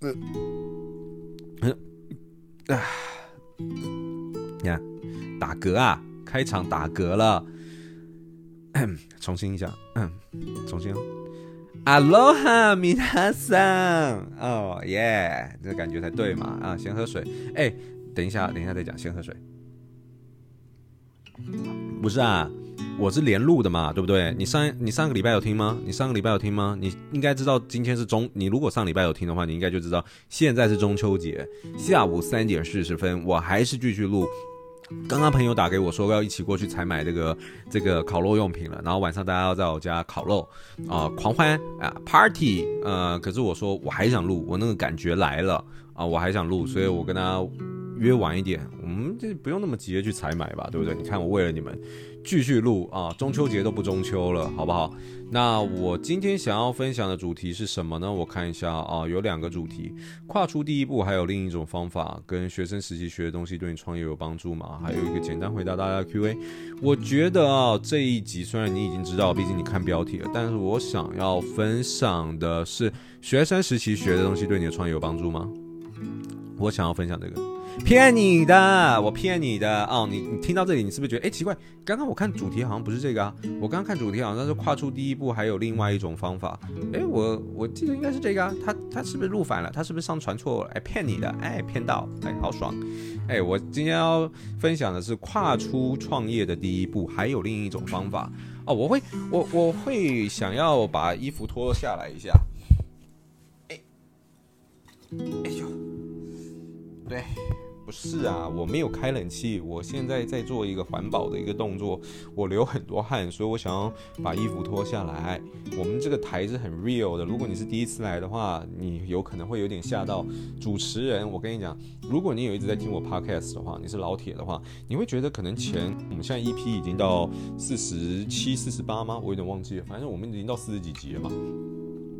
嗯嗯啊呀，打嗝啊，开场打嗝了，重新一下，重新哦。Aloha，米娜桑，哦耶，这感觉才对嘛啊！先喝水，哎，等一下，等一下再讲，先喝水。不是啊。我是连录的嘛，对不对？你上你上个礼拜有听吗？你上个礼拜有听吗？你应该知道今天是中，你如果上礼拜有听的话，你应该就知道现在是中秋节，下午三点四十分，我还是继续录。刚刚朋友打给我说要一起过去采买这个这个烤肉用品了，然后晚上大家要在我家烤肉啊、呃，狂欢啊，party，呃，可是我说我还想录，我那个感觉来了啊、呃，我还想录，所以我跟他约晚一点，我们就不用那么急着去采买吧，对不对？你看我为了你们。继续录啊！中秋节都不中秋了，好不好？那我今天想要分享的主题是什么呢？我看一下啊，有两个主题：跨出第一步，还有另一种方法，跟学生时期学的东西对你创业有帮助吗？还有一个简单回答大家的 Q&A。我觉得啊，这一集虽然你已经知道，毕竟你看标题了，但是我想要分享的是学生时期学的东西对你的创业有帮助吗？我想要分享这个。骗你的，我骗你的哦！你你听到这里，你是不是觉得哎奇怪？刚刚我看主题好像不是这个啊，我刚刚看主题好像是跨出第一步，还有另外一种方法。哎，我我记得应该是这个啊，他他是不是录反了？他是不是上传错了？哎，骗你的，哎，骗到，哎，好爽！哎，我今天要分享的是跨出创业的第一步，还有另一种方法哦。我会我我会想要把衣服脱下来一下。哎，哎呦，对。不是啊，我没有开冷气，我现在在做一个环保的一个动作，我流很多汗，所以我想要把衣服脱下来。我们这个台是很 real 的，如果你是第一次来的话，你有可能会有点吓到主持人。我跟你讲，如果你有一直在听我 podcast 的话，你是老铁的话，你会觉得可能前我们现在 EP 已经到四十七、四十八吗？我有点忘记了，反正我们已经到四十几集了嘛。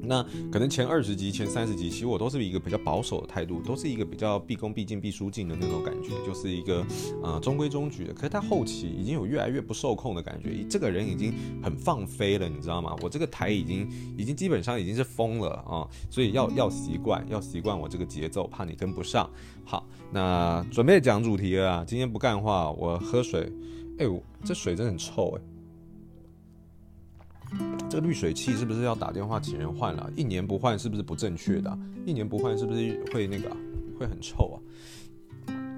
那可能前二十集、前三十集，其实我都是一个比较保守的态度，都是一个比较毕恭毕敬、毕书尽的那种感觉，就是一个呃中规中矩的。可是他后期已经有越来越不受控的感觉，这个人已经很放飞了，你知道吗？我这个台已经已经基本上已经是疯了啊，所以要要习惯，要习惯我这个节奏，怕你跟不上。好，那准备讲主题了啊，今天不干话，我喝水。哎，这水真的很臭哎。这个滤水器是不是要打电话请人换了？一年不换是不是不正确的？一年不换是不是会那个会很臭啊？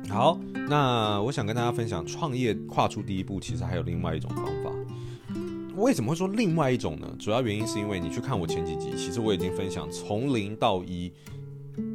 好，那我想跟大家分享，创业跨出第一步，其实还有另外一种方法。为什么会说另外一种呢？主要原因是因为你去看我前几集，其实我已经分享从零到一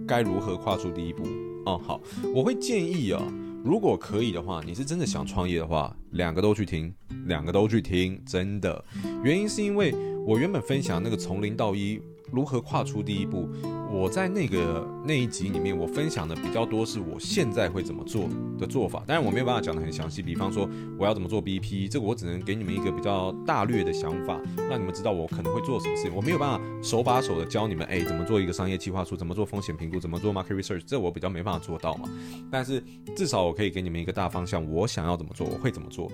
该如何跨出第一步。哦，好，我会建议啊。如果可以的话，你是真的想创业的话，两个都去听，两个都去听，真的。原因是因为我原本分享那个从零到一。如何跨出第一步？我在那个那一集里面，我分享的比较多是我现在会怎么做的做法。当然我没有办法讲得很详细，比方说我要怎么做 BP，这个我只能给你们一个比较大略的想法，让你们知道我可能会做什么事情。我没有办法手把手的教你们，哎，怎么做一个商业计划书，怎么做风险评估，怎么做 market research，这我比较没办法做到嘛。但是至少我可以给你们一个大方向，我想要怎么做，我会怎么做。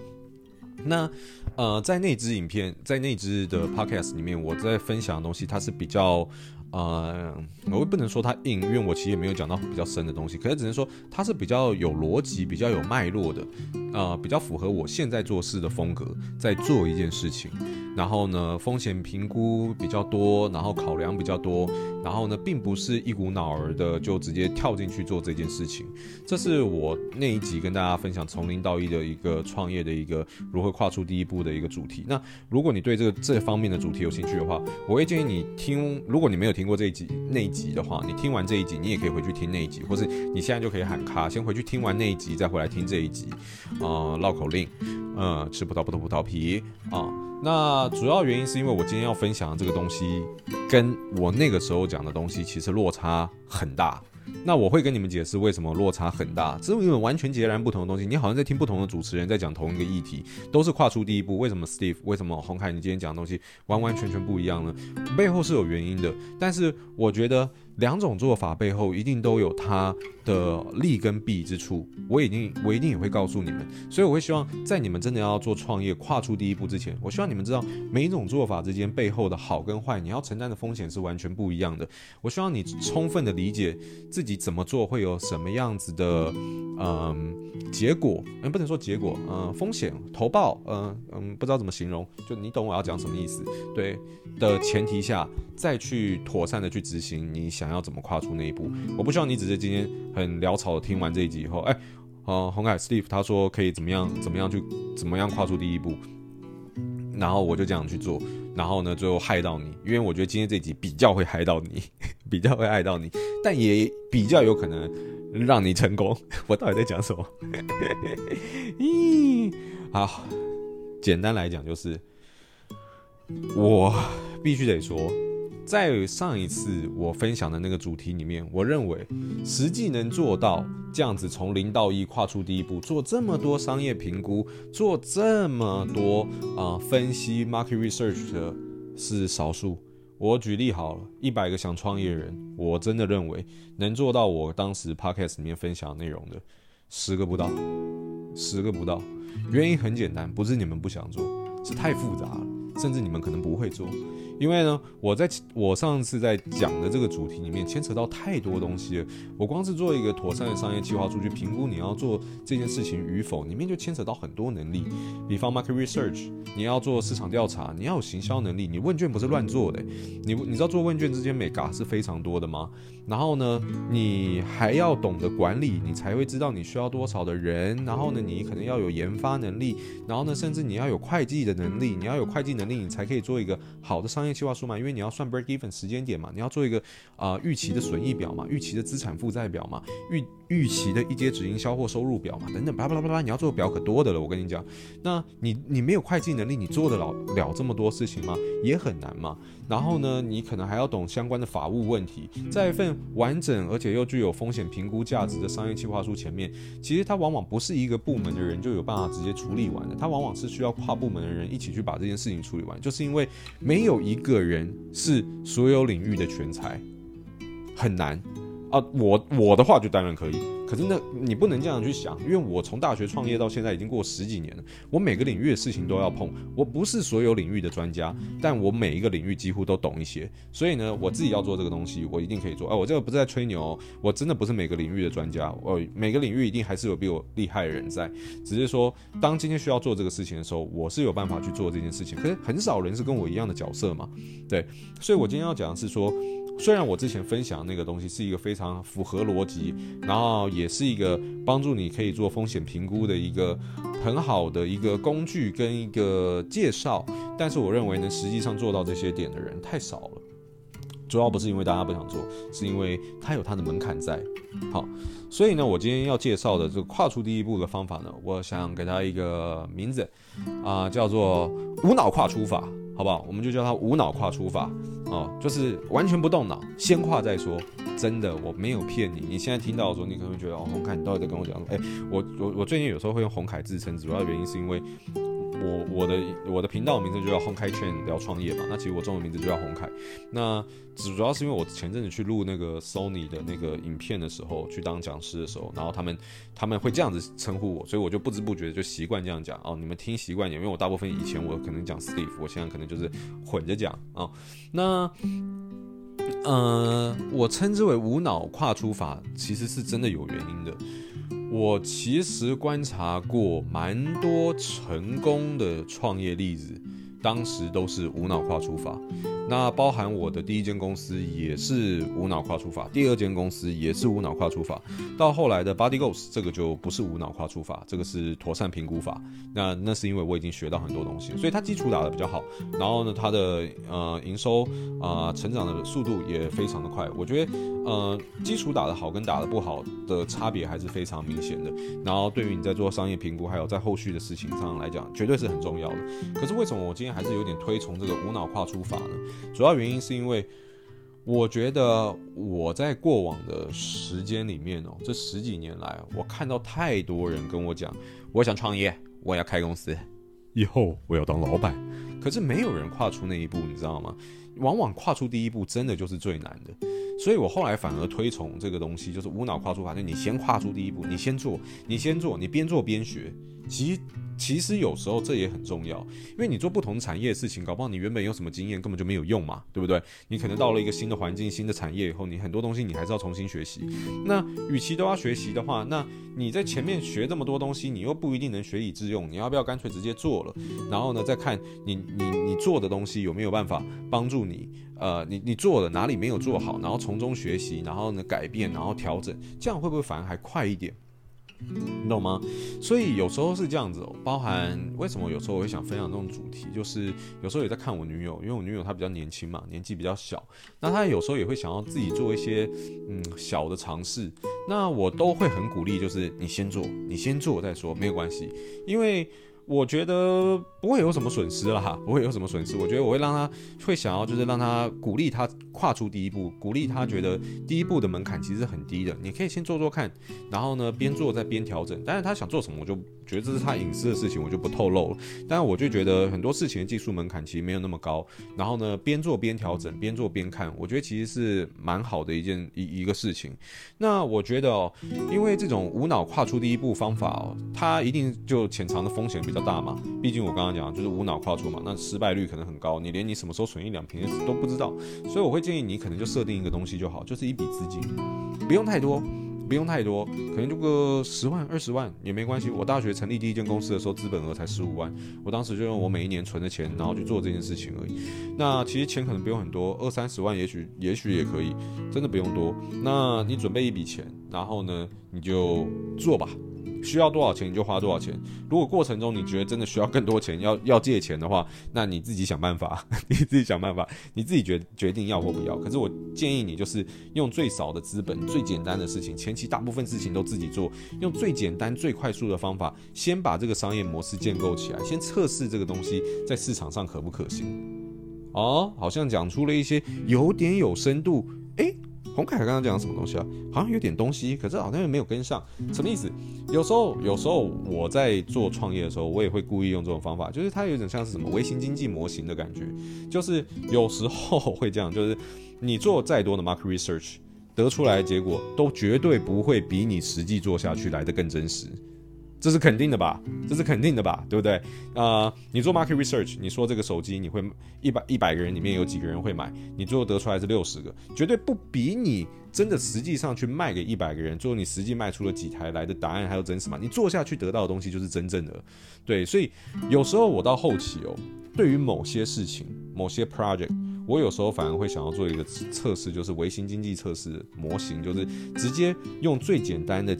那，呃，在那支影片，在那支的 podcast 里面，我在分享的东西，它是比较，呃，我也不能说它硬，因为我其实也没有讲到比较深的东西，可是只能说它是比较有逻辑、比较有脉络的，呃，比较符合我现在做事的风格，在做一件事情。然后呢，风险评估比较多，然后考量比较多，然后呢，并不是一股脑儿的就直接跳进去做这件事情。这是我那一集跟大家分享从零到一的一个创业的一个如何跨出第一步的一个主题。那如果你对这个这方面的主题有兴趣的话，我会建议你听。如果你没有听过这一集那一集的话，你听完这一集，你也可以回去听那一集，或是你现在就可以喊卡，先回去听完那一集，再回来听这一集。啊、呃，绕口令，嗯、呃，吃葡萄不吐葡萄皮啊。那主要原因是因为我今天要分享的这个东西，跟我那个时候讲的东西其实落差很大。那我会跟你们解释为什么落差很大，这是因为完全截然不同的东西。你好像在听不同的主持人在讲同一个议题，都是跨出第一步。为什么 Steve？为什么红凯？你今天讲的东西完完全全不一样呢？背后是有原因的。但是我觉得两种做法背后一定都有它的利跟弊之处，我一定我一定也会告诉你们，所以我会希望在你们真的要做创业、跨出第一步之前，我希望你们知道每一种做法之间背后的好跟坏，你要承担的风险是完全不一样的。我希望你充分的理解自己怎么做会有什么样子的嗯结果，嗯不能说结果，嗯风险投报，嗯嗯不知道怎么形容，就你懂我要讲什么意思，对的前提下再去妥善的去执行你。想要怎么跨出那一步？我不希望你只是今天很潦草的听完这一集以后，哎，哦，鸿凯 Steve 他说可以怎么样怎么样去怎么样跨出第一步，然后我就这样去做，然后呢最后害到你，因为我觉得今天这一集比较会害到你，比较会害到你，但也比较有可能让你成功。我到底在讲什么？咦，好，简单来讲就是，我必须得说。在上一次我分享的那个主题里面，我认为实际能做到这样子从零到一跨出第一步，做这么多商业评估，做这么多啊、分析 market research 的是少数。我举例好了，一百个想创业人，我真的认为能做到我当时 podcast 里面分享内容的十个不到，十个不到。原因很简单，不是你们不想做，是太复杂了，甚至你们可能不会做。因为呢，我在我上次在讲的这个主题里面牵扯到太多东西。我光是做一个妥善的商业计划出去评估你要做这件事情与否，里面就牵扯到很多能力。比方 market research，你要做市场调查，你要有行销能力。你问卷不是乱做的，你你知道做问卷之间美嘎是非常多的吗？然后呢，你还要懂得管理，你才会知道你需要多少的人。然后呢，你可能要有研发能力。然后呢，甚至你要有会计的能力。你要有会计能力，你才可以做一个好的商业。计划书嘛，因为你要算 break even 时间点嘛，你要做一个啊预期的损益表嘛，预期的资产负债表嘛，预预期的一阶直营销货收入表嘛，等等，巴拉巴拉巴拉，你要做的表可多的了。我跟你讲，那你你没有会计能力，你做得了了这么多事情吗？也很难嘛。然后呢，你可能还要懂相关的法务问题。在一份完整而且又具有风险评估价值的商业计划书前面，其实它往往不是一个部门的人就有办法直接处理完的，它往往是需要跨部门的人一起去把这件事情处理完，就是因为没有一个人是所有领域的全才，很难。啊。我我的话就当然可以。可是那你不能这样去想，因为我从大学创业到现在已经过十几年了，我每个领域的事情都要碰。我不是所有领域的专家，但我每一个领域几乎都懂一些。所以呢，我自己要做这个东西，我一定可以做。哎，我这个不是在吹牛，我真的不是每个领域的专家。我每个领域一定还是有比我厉害的人在，只是说当今天需要做这个事情的时候，我是有办法去做这件事情。可是很少人是跟我一样的角色嘛，对。所以我今天要讲的是说。虽然我之前分享那个东西是一个非常符合逻辑，然后也是一个帮助你可以做风险评估的一个很好的一个工具跟一个介绍，但是我认为呢，实际上做到这些点的人太少了。主要不是因为大家不想做，是因为它有它的门槛在。好，所以呢，我今天要介绍的这个跨出第一步的方法呢，我想给它一个名字啊，叫做无脑跨出法。好不好？我们就叫它无脑跨出法哦，就是完全不动脑，先跨再说。真的，我没有骗你。你现在听到的时候，你可能觉得哦，红凯，你到底在跟我讲？哎，我我我最近有时候会用红凯自称，主要原因是因为。我我的我的频道名字就叫红凯圈聊创业嘛，那其实我中文名字就叫红凯。那主要是因为我前阵子去录那个 Sony 的那个影片的时候，去当讲师的时候，然后他们他们会这样子称呼我，所以我就不知不觉就习惯这样讲哦。你们听习惯点，因为我大部分以前我可能讲 Steve，我现在可能就是混着讲啊、哦。那呃，我称之为无脑跨出法，其实是真的有原因的。我其实观察过蛮多成功的创业例子，当时都是无脑跨出法。那包含我的第一间公司也是无脑跨出法，第二间公司也是无脑跨出法，到后来的 Body Goals 这个就不是无脑跨出法，这个是妥善评估法。那那是因为我已经学到很多东西，所以它基础打得比较好。然后呢，它的呃营收啊、成长的速度也非常的快。我觉得呃基础打得好跟打得不好的差别还是非常明显的。然后对于你在做商业评估还有在后续的事情上来讲，绝对是很重要的。可是为什么我今天还是有点推崇这个无脑跨出法呢？主要原因是因为，我觉得我在过往的时间里面哦，这十几年来，我看到太多人跟我讲，我想创业，我要开公司，以后我要当老板，可是没有人跨出那一步，你知道吗？往往跨出第一步，真的就是最难的。所以我后来反而推崇这个东西，就是无脑跨出法，就你先跨出第一步，你先做，你先做，你边做边学。其。其实有时候这也很重要，因为你做不同产业的事情，搞不好你原本有什么经验根本就没有用嘛，对不对？你可能到了一个新的环境、新的产业以后，你很多东西你还是要重新学习。那与其都要学习的话，那你在前面学这么多东西，你又不一定能学以致用。你要不要干脆直接做了，然后呢，再看你你你做的东西有没有办法帮助你？呃，你你做了哪里没有做好，然后从中学习，然后呢改变，然后调整，这样会不会反而还快一点？你懂吗？所以有时候是这样子，包含为什么有时候我会想分享这种主题，就是有时候也在看我女友，因为我女友她比较年轻嘛，年纪比较小，那她有时候也会想要自己做一些嗯小的尝试，那我都会很鼓励，就是你先做，你先做再说，没有关系，因为。我觉得不会有什么损失了哈，不会有什么损失。我觉得我会让他会想要，就是让他鼓励他跨出第一步，鼓励他觉得第一步的门槛其实很低的。你可以先做做看，然后呢边做再边调整。但是他想做什么，我就觉得这是他隐私的事情，我就不透露了。但是我就觉得很多事情的技术门槛其实没有那么高。然后呢边做边调整，边做边看，我觉得其实是蛮好的一件一一个事情。那我觉得哦，因为这种无脑跨出第一步方法哦，它一定就潜藏的风险比较大嘛，毕竟我刚刚讲就是无脑跨出嘛，那失败率可能很高，你连你什么时候损一两瓶都不知道，所以我会建议你可能就设定一个东西就好，就是一笔资金，不用太多，不用太多，可能就个十万二十万也没关系。我大学成立第一间公司的时候，资本额才十五万，我当时就用我每一年存的钱，然后去做这件事情而已。那其实钱可能不用很多，二三十万也许也许也可以，真的不用多。那你准备一笔钱，然后呢，你就做吧。需要多少钱你就花多少钱。如果过程中你觉得真的需要更多钱，要要借钱的话，那你自己想办法，你自己想办法，你自己决决定要或不要。可是我建议你就是用最少的资本，最简单的事情，前期大部分事情都自己做，用最简单、最快速的方法，先把这个商业模式建构起来，先测试这个东西在市场上可不可行。哦，好像讲出了一些有点有深度，诶。洪凯刚刚讲什么东西啊？好像有点东西，可是好像又没有跟上，什么意思？有时候，有时候我在做创业的时候，我也会故意用这种方法，就是它有点像是什么微型经济模型的感觉，就是有时候会这样，就是你做再多的 market research，得出来的结果都绝对不会比你实际做下去来得更真实。这是肯定的吧？这是肯定的吧？对不对？啊、你做 market research，你说这个手机你会一百一百个人里面有几个人会买？你最后得出来是六十个，绝对不比你真的实际上去卖给一百个人，最后你实际卖出了几台来的答案还要真实吗？你做下去得到的东西就是真正的。对，所以有时候我到后期哦，对于某些事情、某些 project。我有时候反而会想要做一个测试，就是微型经济测试模型，就是直接用最简单的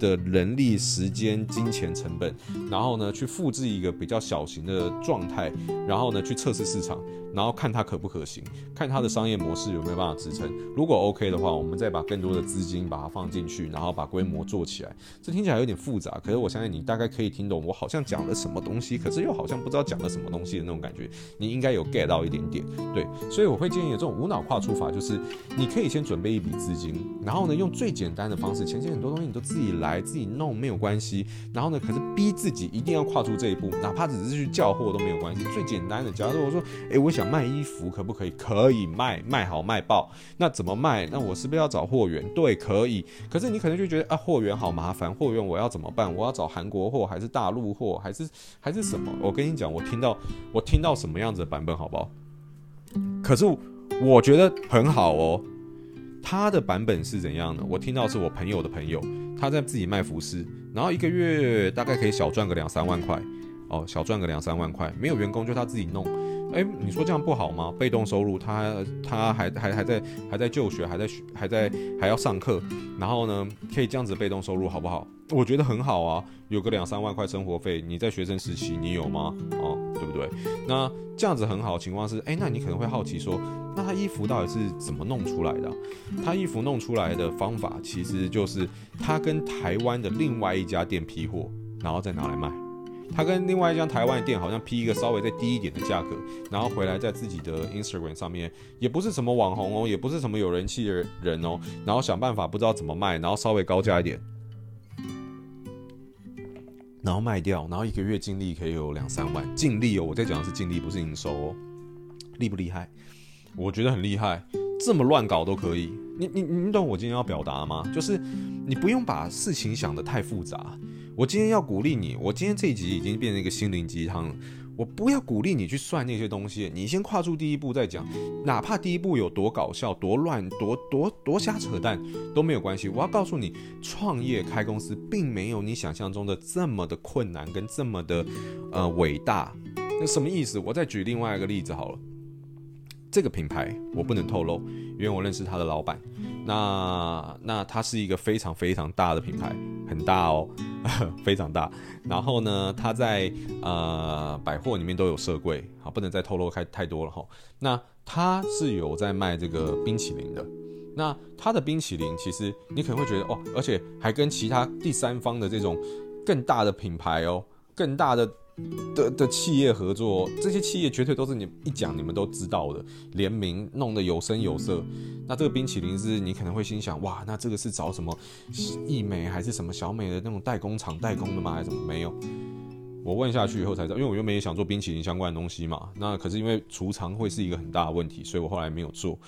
的人力、时间、金钱成本，然后呢去复制一个比较小型的状态，然后呢去测试市场，然后看它可不可行，看它的商业模式有没有办法支撑。如果 OK 的话，我们再把更多的资金把它放进去，然后把规模做起来。这听起来有点复杂，可是我相信你大概可以听懂我好像讲了什么东西，可是又好像不知道讲了什么东西的那种感觉。你应该有 get 到一点点，对。所以我会建议这种无脑跨出法，就是你可以先准备一笔资金，然后呢用最简单的方式，前期很多东西你都自己来自己弄没有关系，然后呢可是逼自己一定要跨出这一步，哪怕只是去叫货都没有关系。最简单的，假如我说，诶，我想卖衣服，可不可以？可以卖，卖好卖爆。那怎么卖？那我是不是要找货源？对，可以。可是你可能就觉得啊，货源好麻烦，货源我要怎么办？我要找韩国货还是大陆货还是还是什么？我跟你讲，我听到我听到什么样子的版本，好不好？可是我觉得很好哦，他的版本是怎样的？我听到是我朋友的朋友，他在自己卖服饰，然后一个月大概可以小赚个两三万块，哦，小赚个两三万块，没有员工就他自己弄。诶，你说这样不好吗？被动收入，他他还还还在还在就学，还在学还在还要上课，然后呢，可以这样子被动收入，好不好？我觉得很好啊，有个两三万块生活费，你在学生时期你有吗？哦，对不对？那这样子很好的情况是，诶，那你可能会好奇说，那他衣服到底是怎么弄出来的？他衣服弄出来的方法其实就是他跟台湾的另外一家店批货，然后再拿来卖。他跟另外一家台湾店好像批一个稍微再低一点的价格，然后回来在自己的 Instagram 上面，也不是什么网红哦，也不是什么有人气的人哦，然后想办法不知道怎么卖，然后稍微高价一点，然后卖掉，然后一个月净利可以有两三万，净利哦，我在讲的是净利，不是营收哦，厉不厉害？我觉得很厉害，这么乱搞都可以。你你你懂我今天要表达吗？就是你不用把事情想得太复杂。我今天要鼓励你，我今天这一集已经变成一个心灵鸡汤了。我不要鼓励你去算那些东西，你先跨出第一步再讲。哪怕第一步有多搞笑、多乱、多多多瞎扯淡都没有关系。我要告诉你，创业开公司并没有你想象中的这么的困难跟这么的呃伟大。那什么意思？我再举另外一个例子好了。这个品牌我不能透露，因为我认识他的老板。那那他是一个非常非常大的品牌，很大哦，非常大。然后呢，他在呃百货里面都有设柜，好，不能再透露开太多了哈。那他是有在卖这个冰淇淋的。那他的冰淇淋其实你可能会觉得哦，而且还跟其他第三方的这种更大的品牌哦，更大的。的的企业合作，这些企业绝对都是你一讲你们都知道的，联名弄得有声有色。那这个冰淇淋是你可能会心想，哇，那这个是找什么义美还是什么小美的那种代工厂代工的吗？还是怎么？没有。我问下去以后才知道，因为我原本也想做冰淇淋相关的东西嘛。那可是因为储藏会是一个很大的问题，所以我后来没有做。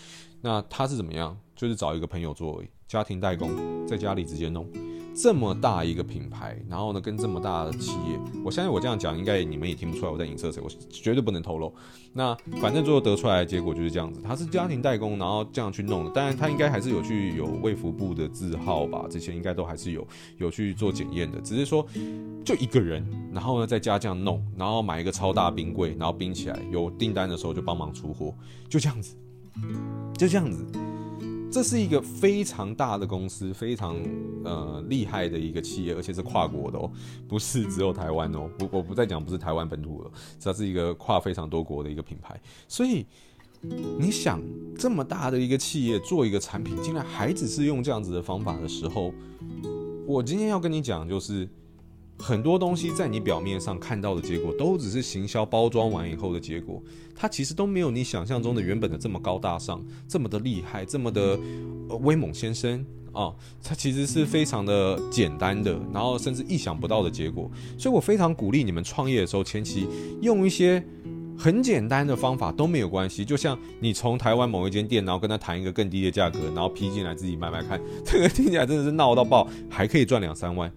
那他是怎么样？就是找一个朋友做而已，家庭代工，在家里直接弄。这么大一个品牌，然后呢，跟这么大的企业，我相信我这样讲，应该你们也听不出来我在影射谁，我绝对不能透露。那反正最后得出来的结果就是这样子，他是家庭代工，然后这样去弄的。当然，他应该还是有去有卫福部的字号吧，这些应该都还是有有去做检验的。只是说，就一个人，然后呢，在家这样弄，然后买一个超大冰柜，然后冰起来，有订单的时候就帮忙出货，就这样子，就这样子。这是一个非常大的公司，非常呃厉害的一个企业，而且是跨国的哦，不是只有台湾哦。我，我不再讲不是台湾本土了，这是一个跨非常多国的一个品牌。所以你想这么大的一个企业做一个产品，竟然还只是用这样子的方法的时候，我今天要跟你讲就是。很多东西在你表面上看到的结果，都只是行销包装完以后的结果，它其实都没有你想象中的原本的这么高大上，这么的厉害，这么的呃威猛先生啊、它其实是非常的简单的，然后甚至意想不到的结果。所以我非常鼓励你们创业的时候，前期用一些很简单的方法都没有关系。就像你从台湾某一间店，然后跟他谈一个更低的价格，然后批进来自己卖卖看，这个听起来真的是闹到爆，还可以赚两三万。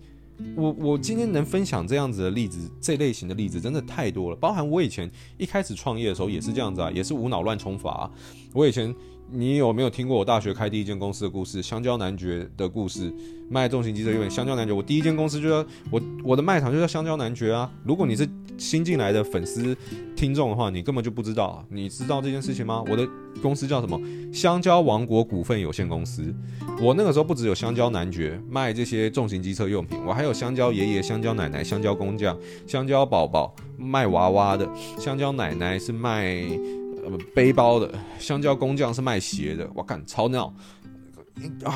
我我今天能分享这样子的例子，这类型的例子真的太多了，包含我以前一开始创业的时候也是这样子啊，也是无脑乱冲法。我以前你有没有听过我大学开第一间公司的故事？香蕉男爵的故事，卖重型机车用品。香蕉男爵，我第一间公司就叫我我的卖场就叫香蕉男爵啊。如果你是新进来的粉丝听众的话，你根本就不知道，你知道这件事情吗？我的公司叫什么？香蕉王国股份有限公司。我那个时候不只有香蕉男爵卖这些重型机车用品，我还有香蕉爷爷、香蕉奶奶、香蕉工匠、香蕉宝宝卖娃娃的，香蕉奶奶是卖呃背包的，香蕉工匠是卖鞋的。我看，超闹！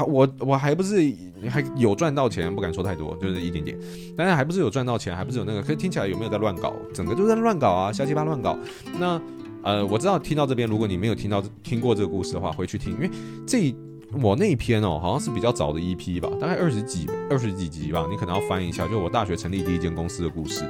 我我还不是还有赚到钱，不敢说太多，就是一点点。但是还不是有赚到钱，还不是有那个。可是听起来有没有在乱搞？整个都在乱搞啊，瞎七八乱搞。那呃，我知道听到这边，如果你没有听到听过这个故事的话，回去听，因为这。我那一篇哦，好像是比较早的一批吧，大概二十几二十几集吧，你可能要翻一下，就我大学成立第一间公司的故事。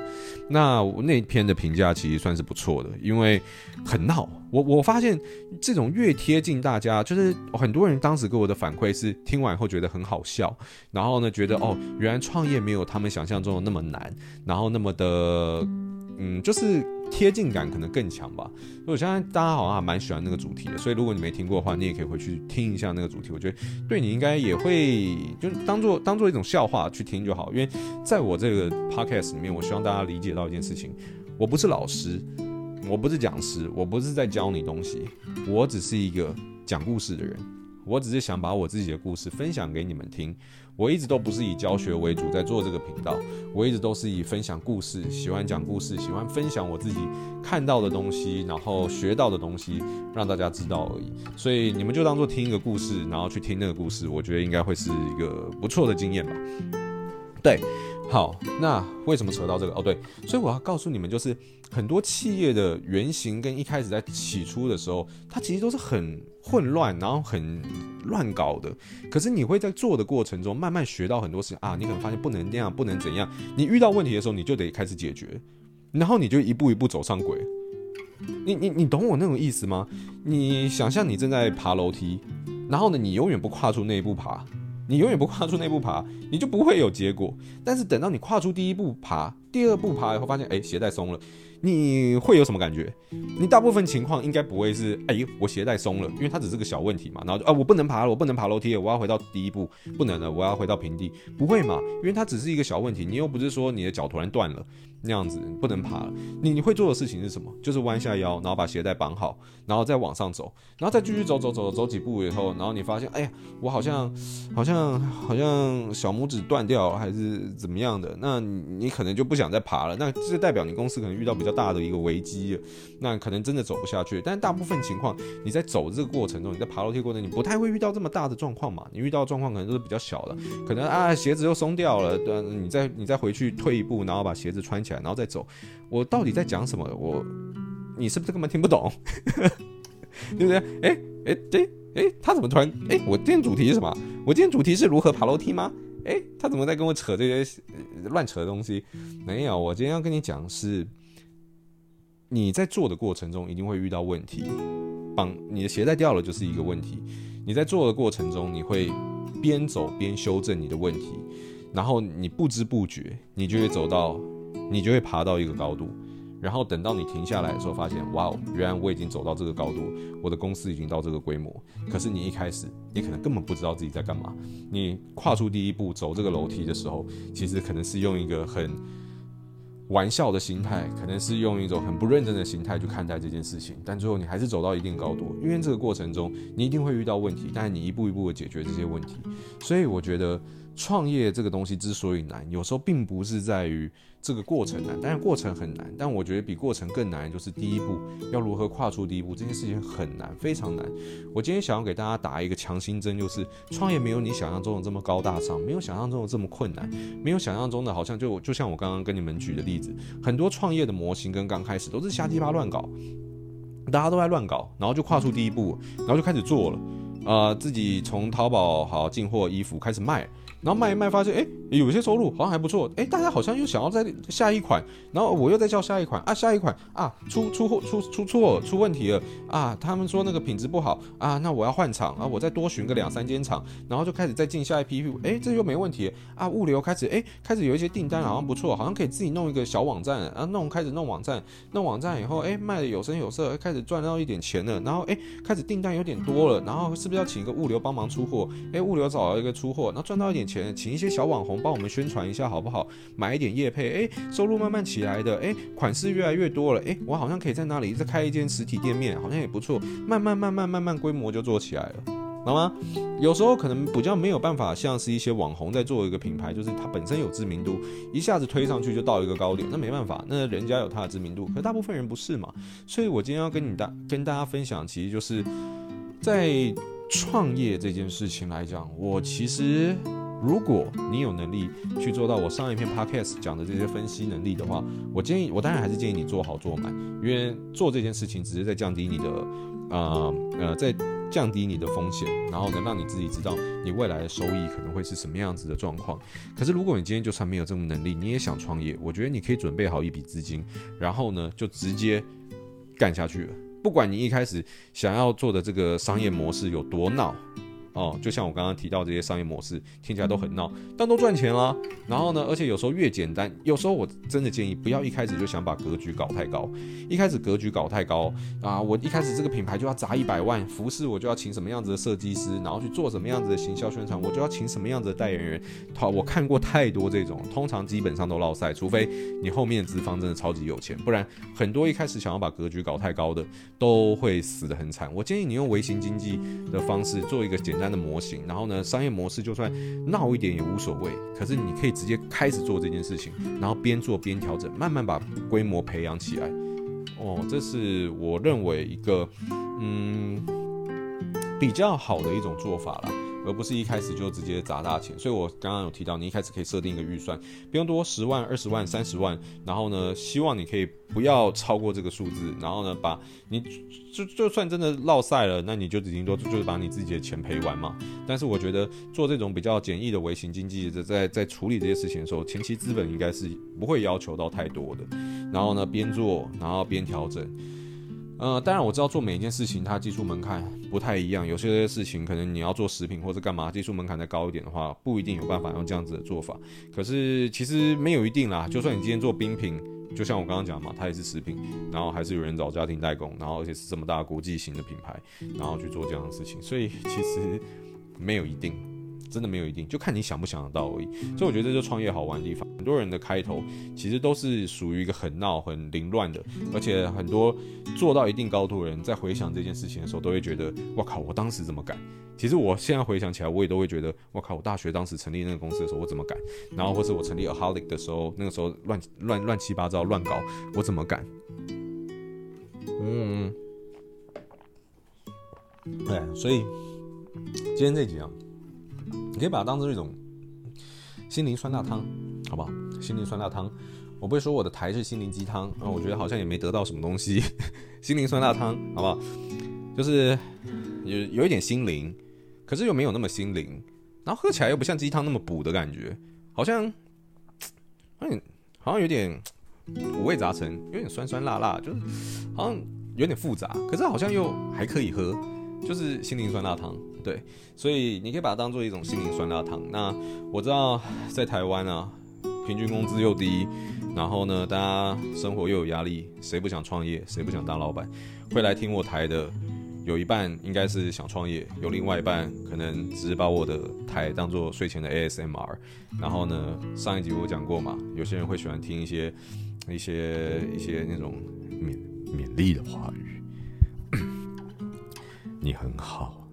那我那篇的评价其实算是不错的，因为很闹。我我发现这种越贴近大家，就是很多人当时给我的反馈是听完以后觉得很好笑，然后呢觉得哦，原来创业没有他们想象中的那么难，然后那么的。嗯，就是贴近感可能更强吧。所以我相信大家好像还蛮喜欢那个主题的，所以如果你没听过的话，你也可以回去听一下那个主题。我觉得对你应该也会就当做当做一种笑话去听就好。因为在我这个 podcast 里面，我希望大家理解到一件事情：我不是老师，我不是讲师，我不是在教你东西，我只是一个讲故事的人。我只是想把我自己的故事分享给你们听。我一直都不是以教学为主在做这个频道，我一直都是以分享故事，喜欢讲故事，喜欢分享我自己看到的东西，然后学到的东西，让大家知道而已。所以你们就当做听一个故事，然后去听那个故事，我觉得应该会是一个不错的经验吧。对。好，那为什么扯到这个？哦，对，所以我要告诉你们，就是很多企业的原型跟一开始在起初的时候，它其实都是很混乱，然后很乱搞的。可是你会在做的过程中慢慢学到很多事情啊，你可能发现不能那样，不能怎样。你遇到问题的时候，你就得开始解决，然后你就一步一步走上轨。你你你懂我那种意思吗？你想象你正在爬楼梯。然后呢，你永远不跨出那一步爬，你永远不跨出那步爬，你就不会有结果。但是等到你跨出第一步爬，第二步爬以后，发现哎，鞋带松了。你会有什么感觉？你大部分情况应该不会是，哎，我鞋带松了，因为它只是个小问题嘛。然后就啊，我不能爬了，我不能爬楼梯了，我要回到第一步，不能了，我要回到平地，不会嘛？因为它只是一个小问题，你又不是说你的脚突然断了那样子不能爬了。你你会做的事情是什么？就是弯下腰，然后把鞋带绑好，然后再往上走，然后再继续走走走走几步以后，然后你发现，哎呀，我好像好像好像小拇指断掉还是怎么样的，那你你可能就不想再爬了。那这代表你公司可能遇到比较大的一个危机，那可能真的走不下去。但大部分情况，你在走这个过程中，你在爬楼梯过程，你不太会遇到这么大的状况嘛？你遇到状况可能都是比较小的，可能啊鞋子又松掉了，对，你再你再回去退一步，然后把鞋子穿起来，然后再走。我到底在讲什么？我你是不是根本听不懂？对不对？哎哎对哎，他怎么突然哎？我今天主题是什么？我今天主题是如何爬楼梯吗？哎，他怎么在跟我扯这些乱扯的东西？没有，我今天要跟你讲是。你在做的过程中一定会遇到问题，绑你的鞋带掉了就是一个问题。你在做的过程中，你会边走边修正你的问题，然后你不知不觉，你就会走到，你就会爬到一个高度，然后等到你停下来的时候，发现哇哦，原来我已经走到这个高度，我的公司已经到这个规模。可是你一开始，你可能根本不知道自己在干嘛。你跨出第一步走这个楼梯的时候，其实可能是用一个很。玩笑的心态，可能是用一种很不认真的心态去看待这件事情，但最后你还是走到一定高度，因为这个过程中你一定会遇到问题，但是你一步一步的解决这些问题，所以我觉得。创业这个东西之所以难，有时候并不是在于这个过程难，但是过程很难。但我觉得比过程更难，就是第一步要如何跨出第一步，这件事情很难，非常难。我今天想要给大家打一个强心针，就是创业没有你想象中的这么高大上，没有想象中的这么困难，没有想象中的好像就就像我刚刚跟你们举的例子，很多创业的模型跟刚开始都是瞎鸡巴乱搞，大家都在乱搞，然后就跨出第一步，然后就开始做了，呃，自己从淘宝好进货衣服开始卖。然后卖一卖，发现哎，有些收入好像还不错，哎，大家好像又想要再下一款，然后我又再叫下一款啊，下一款啊，出出货出出错出问题了啊，他们说那个品质不好啊，那我要换厂啊，我再多寻个两三间厂，然后就开始再进下一批，哎，这又没问题啊，物流开始哎，开始有一些订单好像不错，好像可以自己弄一个小网站啊，弄开始弄网站，弄网站以后哎，卖的有声有色，开始赚到一点钱了，然后哎，开始订单有点多了，然后是不是要请一个物流帮忙出货？哎，物流找了一个出货，然后赚到一点。钱，请一些小网红帮我们宣传一下好不好？买一点业配，诶，收入慢慢起来的，诶，款式越来越多了，诶，我好像可以在那里再开一间实体店面，好像也不错。慢慢慢慢慢慢规模就做起来了，好吗？有时候可能比较没有办法，像是一些网红在做一个品牌，就是它本身有知名度，一下子推上去就到一个高点，那没办法，那人家有他的知名度，可大部分人不是嘛。所以我今天要跟你大跟大家分享，其实就是在创业这件事情来讲，我其实。如果你有能力去做到我上一篇 podcast 讲的这些分析能力的话，我建议，我当然还是建议你做好做满，因为做这件事情只是在降低你的，呃呃，在降低你的风险，然后能让你自己知道你未来的收益可能会是什么样子的状况。可是如果你今天就算没有这种能力，你也想创业，我觉得你可以准备好一笔资金，然后呢就直接干下去了。不管你一开始想要做的这个商业模式有多闹。哦，就像我刚刚提到这些商业模式，听起来都很闹，但都赚钱了。然后呢，而且有时候越简单，有时候我真的建议不要一开始就想把格局搞太高。一开始格局搞太高啊，我一开始这个品牌就要砸一百万，服饰我就要请什么样子的设计师，然后去做什么样子的行销宣传，我就要请什么样子的代言人。好，我看过太多这种，通常基本上都落赛，除非你后面资方真的超级有钱，不然很多一开始想要把格局搞太高的都会死得很惨。我建议你用微型经济的方式做一个简单的模型，然后呢，商业模式就算闹一点也无所谓。可是你可以直接开始做这件事情，然后边做边调整，慢慢把规模培养起来。哦，这是我认为一个嗯比较好的一种做法了。而不是一开始就直接砸大钱，所以我刚刚有提到，你一开始可以设定一个预算，不用多，十万、二十万、三十万，然后呢，希望你可以不要超过这个数字，然后呢，把你就就算真的落赛了，那你就已经多就是把你自己的钱赔完嘛。但是我觉得做这种比较简易的微型经济，在在处理这些事情的时候，前期资本应该是不会要求到太多的，然后呢，边做然后边调整。呃，当然我知道做每一件事情它技术门槛不太一样，有些事情可能你要做食品或者干嘛，技术门槛再高一点的话，不一定有办法用这样子的做法。可是其实没有一定啦，就算你今天做冰品，就像我刚刚讲嘛，它也是食品，然后还是有人找家庭代工，然后而且是这么大国际型的品牌，然后去做这样的事情，所以其实没有一定。真的没有一定，就看你想不想得到而已。所以我觉得这就创业好玩的地方。很多人的开头其实都是属于一个很闹、很凌乱的，而且很多做到一定高度的人，在回想这件事情的时候，都会觉得：我靠，我当时怎么敢？其实我现在回想起来，我也都会觉得：我靠，我大学当时成立那个公司的时候，我怎么敢？然后或是我成立 AHOLIC 的时候，那个时候乱乱乱七八糟乱搞，我怎么敢？嗯，对，所以今天这集啊。你可以把它当做一种心灵酸辣汤，好不好？心灵酸辣汤，我不会说我的台是心灵鸡汤啊，我觉得好像也没得到什么东西。心灵酸辣汤，好不好？就是有有一点心灵，可是又没有那么心灵，然后喝起来又不像鸡汤那么补的感觉，好像，嗯，好像有点五味杂陈，有点酸酸辣辣，就是好像有点复杂，可是好像又还可以喝，就是心灵酸辣汤。对，所以你可以把它当做一种心灵酸辣汤。那我知道在台湾啊，平均工资又低，然后呢，大家生活又有压力，谁不想创业？谁不想当老板？会来听我台的，有一半应该是想创业，有另外一半可能只是把我的台当做睡前的 ASMR。然后呢，上一集我讲过嘛，有些人会喜欢听一些一些一些那种勉勉励的话语。你很好。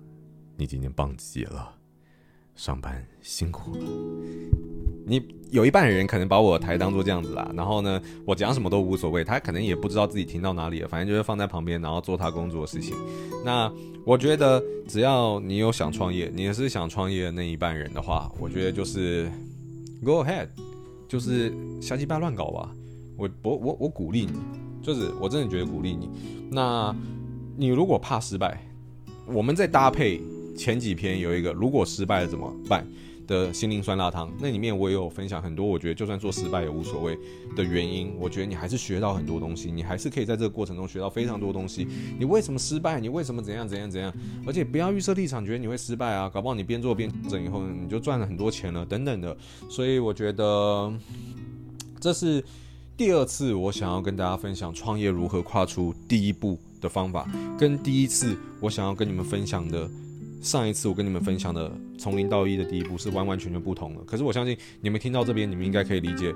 你今天棒极了，上班辛苦了。你有一半人可能把我台当做这样子啦，然后呢，我讲什么都无所谓，他可能也不知道自己听到哪里了，反正就是放在旁边，然后做他工作的事情。那我觉得，只要你有想创业，你也是想创业的那一半人的话，我觉得就是 go ahead，就是瞎鸡巴乱搞吧。我我我我鼓励你，就是我真的觉得鼓励你。那你如果怕失败，我们在搭配。前几篇有一个如果失败了怎么办的心灵酸辣汤，那里面我也有分享很多，我觉得就算做失败也无所谓的原因。我觉得你还是学到很多东西，你还是可以在这个过程中学到非常多东西。你为什么失败？你为什么怎样怎样怎样？而且不要预设立场，觉得你会失败啊，搞不好你边做边整以后你就赚了很多钱了等等的。所以我觉得这是第二次我想要跟大家分享创业如何跨出第一步的方法，跟第一次我想要跟你们分享的。上一次我跟你们分享的从零到一的第一步是完完全全不同的，可是我相信你们听到这边，你们应该可以理解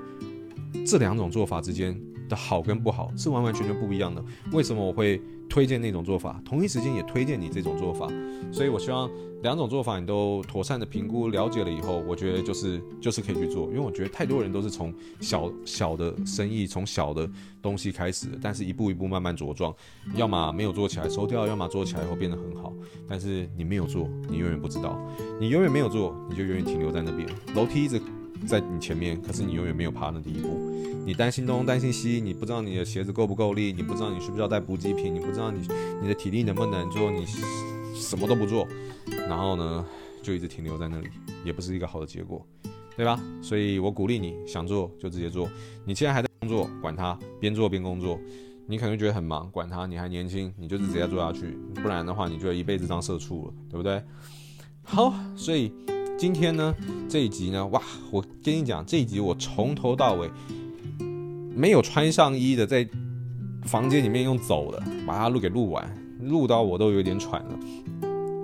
这两种做法之间的好跟不好是完完全全不一样的。为什么我会推荐那种做法？同一时间也推荐你这种做法，所以我希望。两种做法你都妥善的评估了解了以后，我觉得就是就是可以去做，因为我觉得太多人都是从小小的生意，从小的东西开始，但是一步一步慢慢茁壮，要么没有做起来收掉，要么做起来以后变得很好，但是你没有做，你永远不知道，你永远没有做，你就永远停留在那边，楼梯一直在你前面，可是你永远没有爬那第一步，你担心东担心西，你不知道你的鞋子够不够力，你不知道你需不需要带补给品，你不知道你你的体力能不能做，你什么都不做。然后呢，就一直停留在那里，也不是一个好的结果，对吧？所以我鼓励你想做就直接做。你现在还在工作，管他，边做边工作。你可能觉得很忙，管他，你还年轻，你就是直接做下去。不然的话，你就一辈子当社畜了，对不对？好，所以今天呢，这一集呢，哇，我跟你讲，这一集我从头到尾没有穿上衣的，在房间里面用走的，把它录给录完，录到我都有点喘了。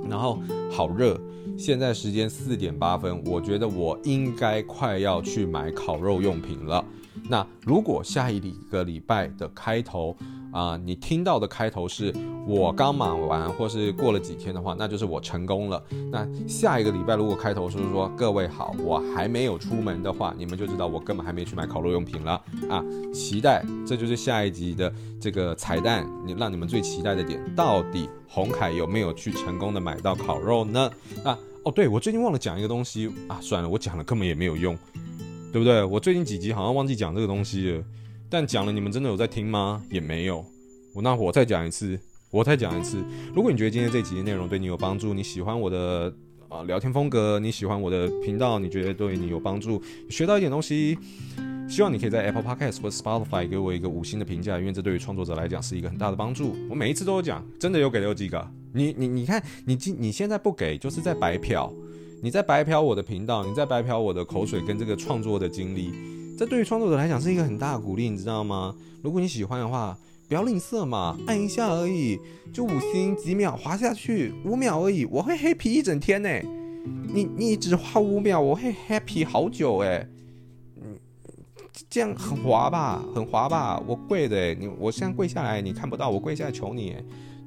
然后好热，现在时间四点八分，我觉得我应该快要去买烤肉用品了。那如果下一个礼拜的开头啊、你听到的开头是我刚买完，或是过了几天的话，那就是我成功了。那下一个礼拜如果开头是说各位好，我还没有出门的话，你们就知道我根本还没去买烤肉用品了啊！期待，这就是下一集的这个彩蛋，你让你们最期待的点，到底红凯有没有去成功的买到烤肉呢？啊，哦，对，我最近忘了讲一个东西啊，算了，我讲了根本也没有用。对不对？我最近几集好像忘记讲这个东西了，但讲了，你们真的有在听吗？也没有。我那我再讲一次，我再讲一次。如果你觉得今天这集的内容对你有帮助，你喜欢我的啊、聊天风格，你喜欢我的频道，你觉得对你有帮助，学到一点东西，希望你可以在 Apple Podcast 或 Spotify 给我一个五星的评价，因为这对于创作者来讲是一个很大的帮助。我每一次都有讲，真的有给六几个。你你你看，你今你现在不给，就是在白嫖，你在白嫖我的频道，你在白嫖我的口水跟这个创作的经历。这对于创作者来讲是一个很大的鼓励，你知道吗？如果你喜欢的话，不要吝啬嘛，按一下而已，就五星几秒滑下去，五秒而已，我会 happy 一整天呢。你你只花五秒，我会 happy 好久哎。嗯，这样很滑吧，很滑吧，我跪的，你我现在跪下来，你看不到我跪下来求你，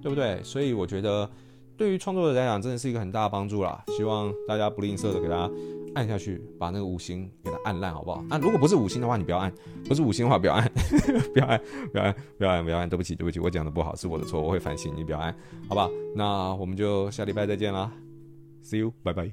对不对？所以我觉得。对于创作者来讲，真的是一个很大的帮助啦。希望大家不吝啬的给大家按下去，把那个五星给它按烂，好不好？啊，如果不是五星的话，你不要按；不是五星的话，不要按，不要按，不要按，不要按，不要按。对不起，对不起，我讲的不好，是我的错，我会反省。你不要按，好吧？那我们就下礼拜再见啦，See you，拜拜。